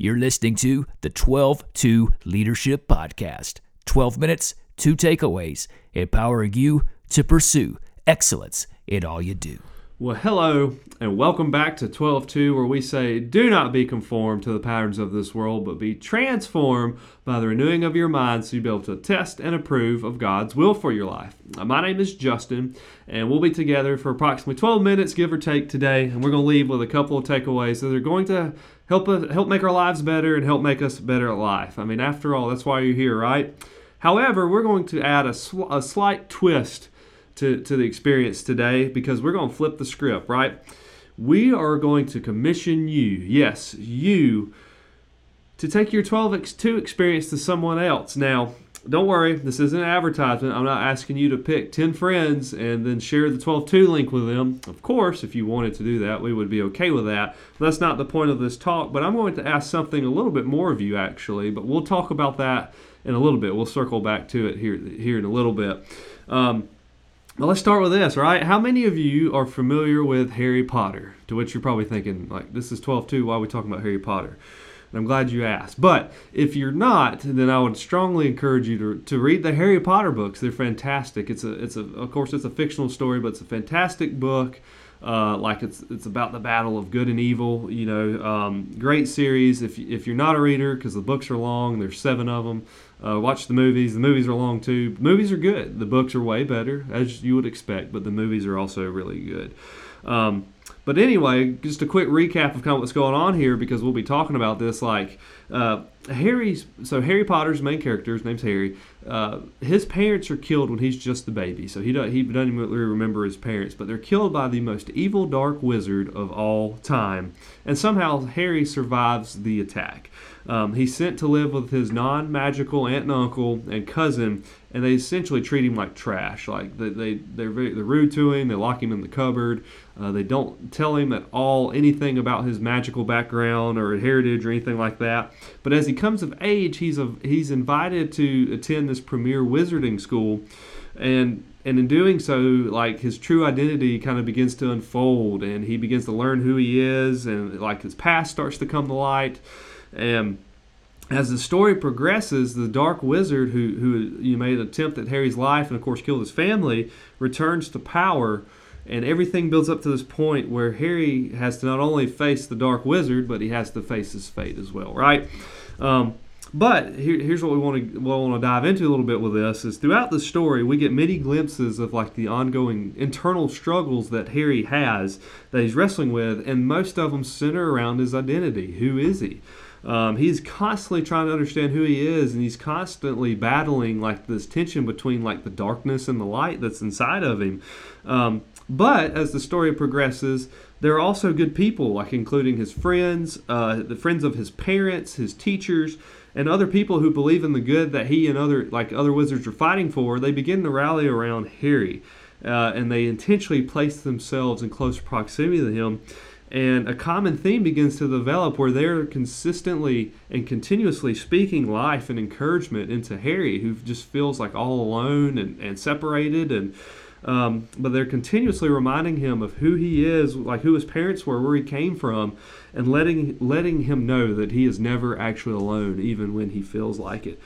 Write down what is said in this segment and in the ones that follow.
You're listening to the 12 2 Leadership Podcast 12 minutes, two takeaways, empowering you to pursue excellence in all you do. Well, hello, and welcome back to 12.2, where we say, Do not be conformed to the patterns of this world, but be transformed by the renewing of your mind so you'll be able to test and approve of God's will for your life. Uh, my name is Justin, and we'll be together for approximately 12 minutes, give or take, today, and we're going to leave with a couple of takeaways that are going to help us, help make our lives better and help make us better at life. I mean, after all, that's why you're here, right? However, we're going to add a, a slight twist to, to the experience today because we're going to flip the script, right? We are going to commission you, yes, you, to take your 12x2 experience to someone else. Now, don't worry, this isn't an advertisement. I'm not asking you to pick 10 friends and then share the 12 2 link with them. Of course, if you wanted to do that, we would be okay with that. That's not the point of this talk, but I'm going to ask something a little bit more of you, actually. But we'll talk about that in a little bit. We'll circle back to it here, here in a little bit. Um, well, let's start with this, right? How many of you are familiar with Harry Potter? To which you're probably thinking, like, this is 12 2, why are we talking about Harry Potter? And I'm glad you asked. But if you're not, then I would strongly encourage you to, to read the Harry Potter books. They're fantastic. It's a, it's a, of course, it's a fictional story, but it's a fantastic book. Uh, like it's it's about the battle of good and evil. You know, um, great series. If if you're not a reader, because the books are long, there's seven of them. Uh, watch the movies. The movies are long too. Movies are good. The books are way better, as you would expect, but the movies are also really good. Um, but anyway, just a quick recap of kind of what's going on here because we'll be talking about this. Like uh, Harry's, so Harry Potter's main character, his name's Harry. Uh, his parents are killed when he's just a baby, so he doesn't, he doesn't even really remember his parents. But they're killed by the most evil dark wizard of all time, and somehow Harry survives the attack. Um, he's sent to live with his non-magical aunt and uncle and cousin, and they essentially treat him like trash. Like they, they they're very, they're rude to him. They lock him in the cupboard. Uh, they don't tell him at all anything about his magical background or heritage or anything like that. But as he comes of age, he's a, he's invited to attend this premier wizarding school, and and in doing so, like his true identity kind of begins to unfold, and he begins to learn who he is, and like his past starts to come to light. And as the story progresses, the dark wizard who, who you made an attempt at Harry's life and, of course, killed his family returns to power. And everything builds up to this point where Harry has to not only face the dark wizard, but he has to face his fate as well, right? Um, but here, here's what we want to what want to dive into a little bit with this is throughout the story we get many glimpses of like the ongoing internal struggles that Harry has that he's wrestling with, and most of them center around his identity. Who is he? Um, he's constantly trying to understand who he is, and he's constantly battling like this tension between like the darkness and the light that's inside of him. Um, but as the story progresses, there are also good people, like including his friends, uh, the friends of his parents, his teachers, and other people who believe in the good that he and other like other wizards are fighting for. They begin to rally around Harry, uh, and they intentionally place themselves in close proximity to him and a common theme begins to develop where they're consistently and continuously speaking life and encouragement into Harry, who just feels like all alone and, and separated. And um, but they're continuously reminding him of who he is, like who his parents were, where he came from, and letting letting him know that he is never actually alone, even when he feels like it.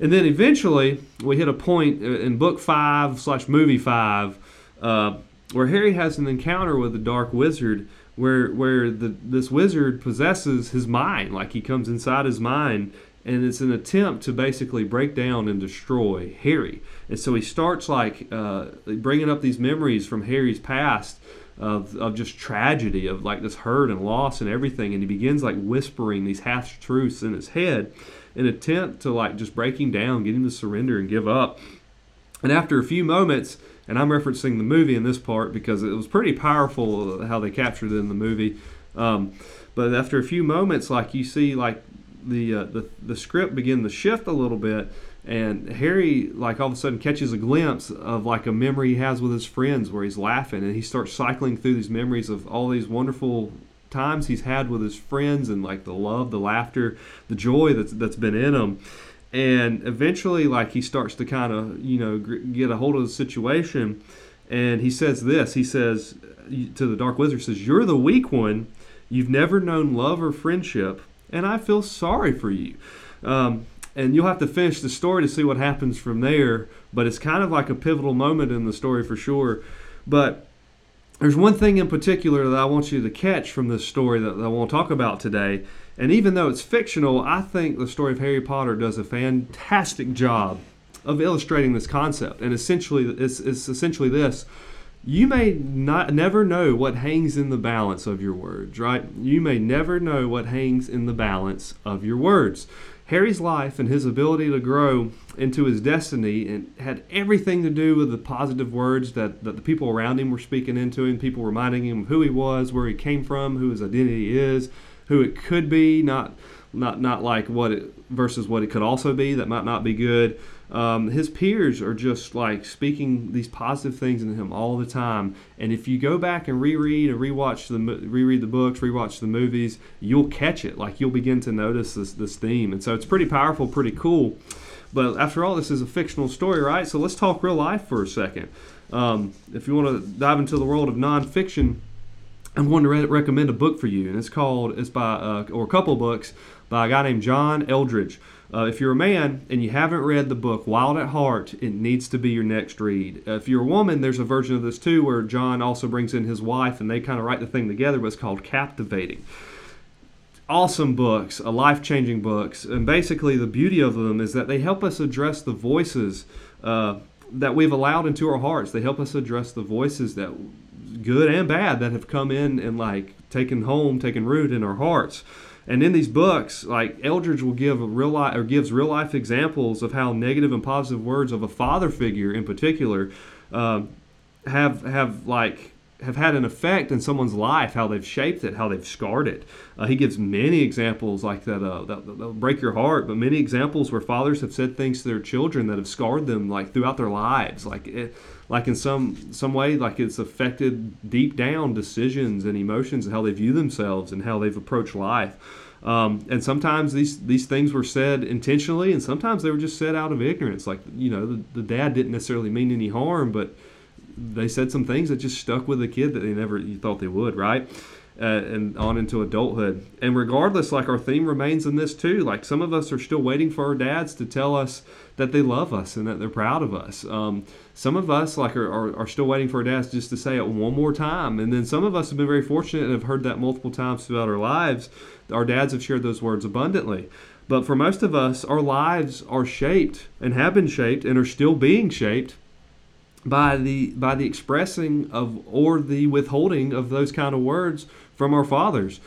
And then eventually, we hit a point in book five slash movie five uh, where Harry has an encounter with the Dark Wizard where where the this wizard possesses his mind, like he comes inside his mind, and it's an attempt to basically break down and destroy Harry. And so he starts like uh, bringing up these memories from Harry's past of, of just tragedy, of like this hurt and loss and everything, and he begins like whispering these half truths in his head, in attempt to like just break him down, get him to surrender and give up. And after a few moments, and I'm referencing the movie in this part because it was pretty powerful how they captured it in the movie. Um, but after a few moments, like you see, like the uh, the the script begin to shift a little bit, and Harry like all of a sudden catches a glimpse of like a memory he has with his friends where he's laughing, and he starts cycling through these memories of all these wonderful times he's had with his friends and like the love, the laughter, the joy that's that's been in him and eventually like he starts to kind of you know get a hold of the situation and he says this he says to the dark wizard says you're the weak one. You've never known love or friendship and I feel sorry for you. Um, and you'll have to finish the story to see what happens from there. But it's kind of like a pivotal moment in the story for sure. But there's one thing in particular that I want you to catch from this story that, that I want to talk about today. And even though it's fictional, I think the story of Harry Potter does a fantastic job of illustrating this concept. And essentially, it's, it's essentially this you may not never know what hangs in the balance of your words, right? You may never know what hangs in the balance of your words. Harry's life and his ability to grow into his destiny and had everything to do with the positive words that, that the people around him were speaking into him, people reminding him who he was, where he came from, who his identity is, who it could be, not not not like what it versus what it could also be that might not be good. Um, his peers are just like speaking these positive things into him all the time. And if you go back and reread and rewatch the reread the books, rewatch the movies, you'll catch it. Like you'll begin to notice this this theme. And so it's pretty powerful, pretty cool. But after all, this is a fictional story, right? So let's talk real life for a second. Um, if you want to dive into the world of nonfiction, I'm going to re- recommend a book for you, and it's called it's by uh, or a couple books by a guy named John Eldredge. Uh, if you're a man and you haven't read the book Wild at Heart, it needs to be your next read. Uh, if you're a woman, there's a version of this too where John also brings in his wife and they kind of write the thing together, but it's called Captivating. Awesome books, uh, life changing books. And basically, the beauty of them is that they help us address the voices uh, that we've allowed into our hearts. They help us address the voices that, good and bad, that have come in and like taken home, taken root in our hearts. And in these books, like Eldredge will give real life or gives real life examples of how negative and positive words of a father figure, in particular, uh, have have like have had an effect in someone's life, how they've shaped it, how they've scarred it. Uh, he gives many examples like that, uh, that will break your heart, but many examples where fathers have said things to their children that have scarred them like throughout their lives, like it, like in some some way, like it's affected deep down decisions and emotions and how they view themselves and how they've approached life. Um, and sometimes these these things were said intentionally, and sometimes they were just said out of ignorance. Like you know, the, the dad didn't necessarily mean any harm, but they said some things that just stuck with the kid that they never you thought they would, right? Uh, and on into adulthood. And regardless, like our theme remains in this too. Like some of us are still waiting for our dads to tell us that they love us and that they're proud of us. Um, some of us like are, are, are, still waiting for our dads just to say it one more time. And then some of us have been very fortunate and have heard that multiple times throughout our lives. Our dads have shared those words abundantly. But for most of us, our lives are shaped and have been shaped and are still being shaped by the by the expressing of or the withholding of those kind of words from our fathers.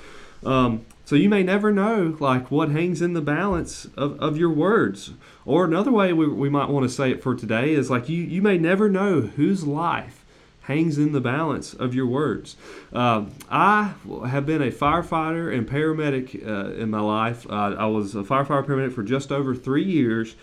Um, so you may never know like what hangs in the balance of, of your words. Or another way we, we might want to say it for today is like you, you may never know whose life hangs in the balance of your words. Uh, I have been a firefighter and paramedic uh, in my life. Uh, I was a firefighter paramedic for just over three years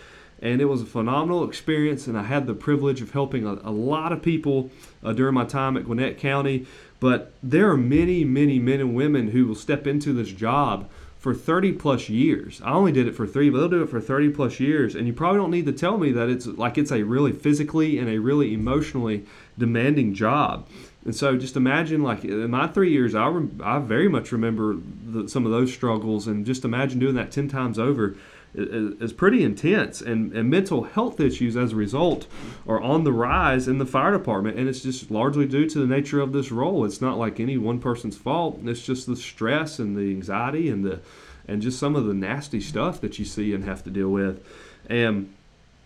and it was a phenomenal experience. And I had the privilege of helping a, a lot of people uh, during my time at Gwinnett County. But there are many, many men and women who will step into this job for 30 plus years. I only did it for three, but they'll do it for 30 plus years. And you probably don't need to tell me that it's like it's a really physically and a really emotionally demanding job. And so just imagine, like in my three years, I, I very much remember the, some of those struggles, and just imagine doing that 10 times over is pretty intense, and, and mental health issues as a result are on the rise in the fire department, and it's just largely due to the nature of this role. It's not like any one person's fault. It's just the stress and the anxiety and the and just some of the nasty stuff that you see and have to deal with. And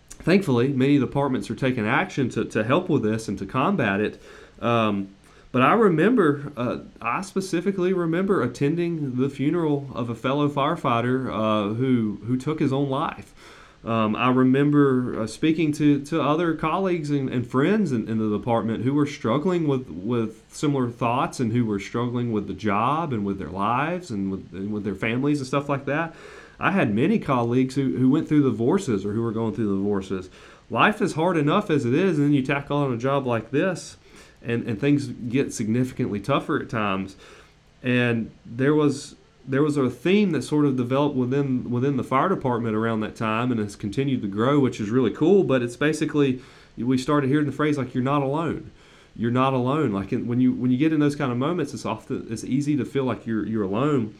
thankfully, many departments are taking action to, to help with this and to combat it. Um, but I remember, uh, I specifically remember attending the funeral of a fellow firefighter uh, who who took his own life. Um, I remember uh, speaking to, to other colleagues and, and friends in, in, the department who were struggling with, with similar thoughts and who were struggling with the job and with their lives and with, and with their families and stuff like that. I had many colleagues who, who went through divorces or who were going through divorces. Life is hard enough as it is, and then you tackle on a job like this and, and things get significantly tougher at times. And there was there was a theme that sort of developed within within the fire department around that time and has continued to grow, which is really cool. But it's basically we started hearing the phrase like "you're not alone." You're not alone. Like when you when you get in those kind of moments, it's often it's easy to feel like you're you're alone.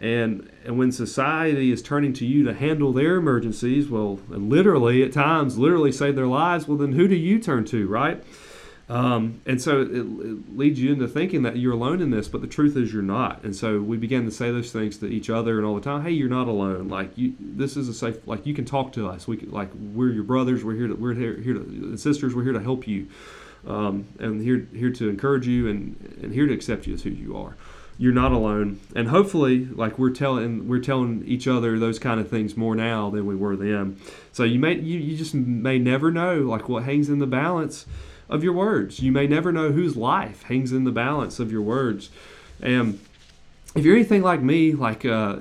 And, and when society is turning to you to handle their emergencies, well, literally at times, literally save their lives, well, then who do you turn to, right? Um, and so it, it, leads you into thinking that you're alone in this, but the truth is you're not. And so we began to say those things to each other and all the time. Hey, you're not alone. Like you, this is a safe. Like you can talk to us. We can, like we're your brothers. We're here to we're here, here to sisters. We're here to help you, um, and here here to encourage you and and here to accept you as who you are you're not alone and hopefully like we're telling we're telling each other those kind of things more now than we were then so you may you, you just may never know like what hangs in the balance of your words. You may never know whose life hangs in the balance of your words. And if you're anything like me, like uh,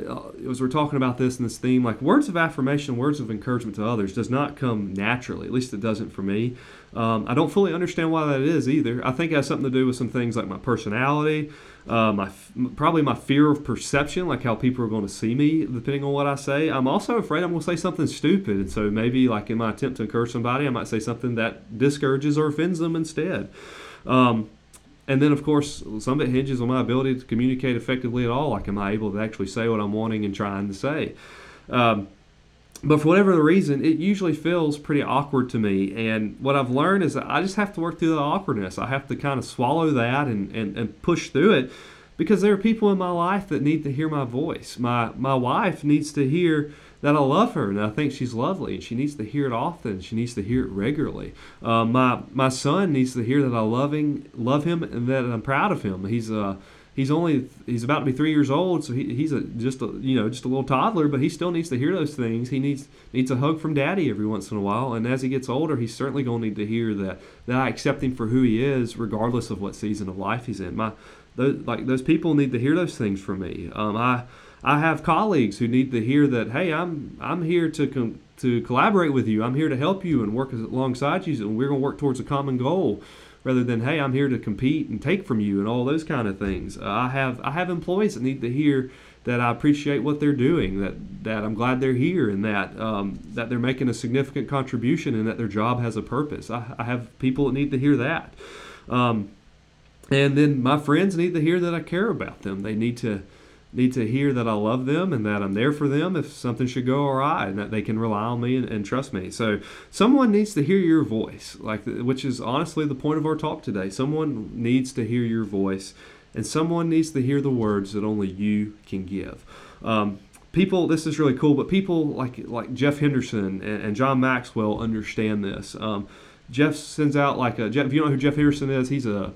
as we're talking about this in this theme, like words of affirmation, words of encouragement to others does not come naturally. At least it doesn't for me. Um, I don't fully understand why that is either. I think it has something to do with some things like my personality, uh, my probably my fear of perception, like how people are going to see me, depending on what I say. I'm also afraid I'm going to say something stupid, and so maybe like in my attempt to encourage somebody, I might say something that discourages or offends them instead. Um, and then, of course, some of it hinges on my ability to communicate effectively at all. Like, am I able to actually say what I'm wanting and trying to say? Um, but for whatever the reason, it usually feels pretty awkward to me. And what I've learned is I just have to work through the awkwardness. I have to kind of swallow that and, and, and push through it because there are people in my life that need to hear my voice. My, my wife needs to hear that I love her and I think she's lovely and she needs to hear it often. She needs to hear it regularly. Uh, my, my son needs to hear that I him, love him and that I'm proud of him. He's uh, he's only he's about to be three years old, so he, he's a, just a you know just a little toddler, but he still needs to hear those things. He needs needs a hug from daddy every once in a while, and as he gets older, he's certainly going to need to hear that that I accept him for who he is, regardless of what season of life he's in. My those, like those people need to hear those things from me. Um, I I have colleagues who need to hear that hey, I'm I'm here to com- to collaborate with you. I'm here to help you and work alongside you, and we're going to work towards a common goal rather than hey i'm here to compete and take from you and all those kind of things. Uh, i have i have employees that need to hear that i appreciate what they're doing that that i'm glad they're here and that um, that they're making a significant contribution and that their job has a purpose. I, I have people that need to hear that. Um, and then my friends need to hear that i care about them. They need to need to hear that I love them and that I'm there for them if something should go awry and that they can rely on me and, and trust me. So someone needs to hear your voice, like which is honestly the point of our talk today. Someone needs to hear your voice, and someone needs to hear the words that only you can give. Um, people, this is really cool, but people like like Jeff Henderson and, and John Maxwell understand this. Um, Jeff sends out like a Jeff. If you don't know who Jeff Henderson is, he's a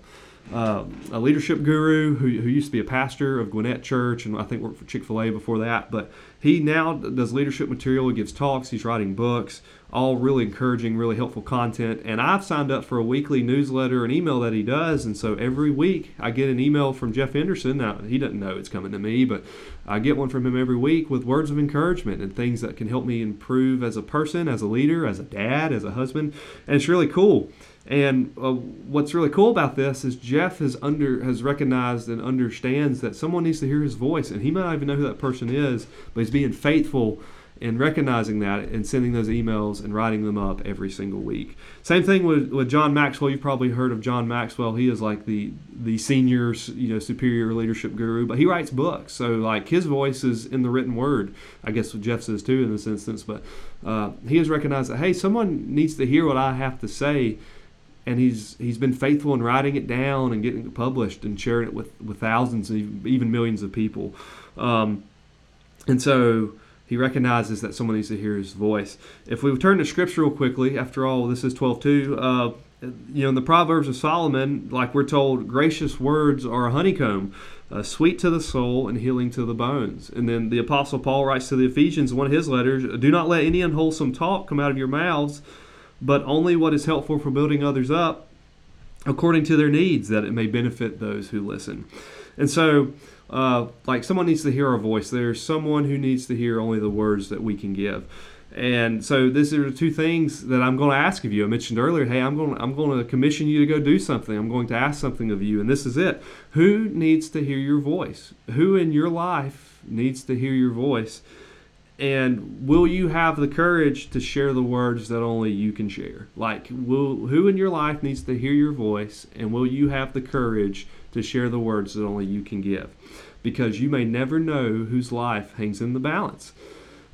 uh, a leadership guru who, who used to be a pastor of Gwinnett Church and I think worked for Chick fil A before that. But he now does leadership material, he gives talks, he's writing books, all really encouraging, really helpful content. And I've signed up for a weekly newsletter and email that he does. And so every week I get an email from Jeff Henderson. Now, he doesn't know it's coming to me, but I get one from him every week with words of encouragement and things that can help me improve as a person, as a leader, as a dad, as a husband. And it's really cool. And uh, what's really cool about this is Jeff has under has recognized and understands that someone needs to hear his voice, and he might not even know who that person is, but he's being faithful in recognizing that and sending those emails and writing them up every single week. Same thing with, with John Maxwell. You've probably heard of John Maxwell. He is like the the senior, you know, superior leadership guru, but he writes books. So like his voice is in the written word. I guess what Jeff says too in this instance, but uh, he has recognized that hey, someone needs to hear what I have to say and he's he's been faithful in writing it down and getting it published and sharing it with, with thousands even millions of people. Um, and so he recognizes that someone needs to hear his voice. If we turn to scripture real quickly after all this is 12.2 uh, you know in the proverbs of solomon like we're told gracious words are a honeycomb uh, sweet to the soul and healing to the bones. And then the apostle paul writes to the ephesians in one of his letters do not let any unwholesome talk come out of your mouths but only what is helpful for building others up according to their needs, that it may benefit those who listen. And so, uh, like someone needs to hear our voice. There's someone who needs to hear only the words that we can give. And so these are the two things that I'm going to ask of you. I mentioned earlier, hey, I'm going, I'm going to commission you to go do something. I'm going to ask something of you, and this is it. Who needs to hear your voice? Who in your life needs to hear your voice? And will you have the courage to share the words that only you can share like will who in your life needs to hear your voice and will you have the courage to share the words that only you can give because you may never know whose life hangs in the balance.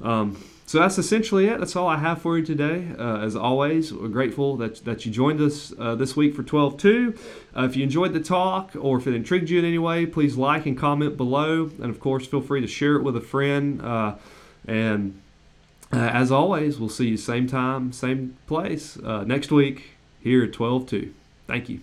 Um, so that's essentially it. That's all I have for you today. Uh, as always, we're grateful that, that you joined us uh, this week for 12 2. Uh, if you enjoyed the talk or if it intrigued you in any way, please like and comment below. And of course, feel free to share it with a friend. And uh, as always, we'll see you same time, same place uh, next week here at 12 2. Thank you.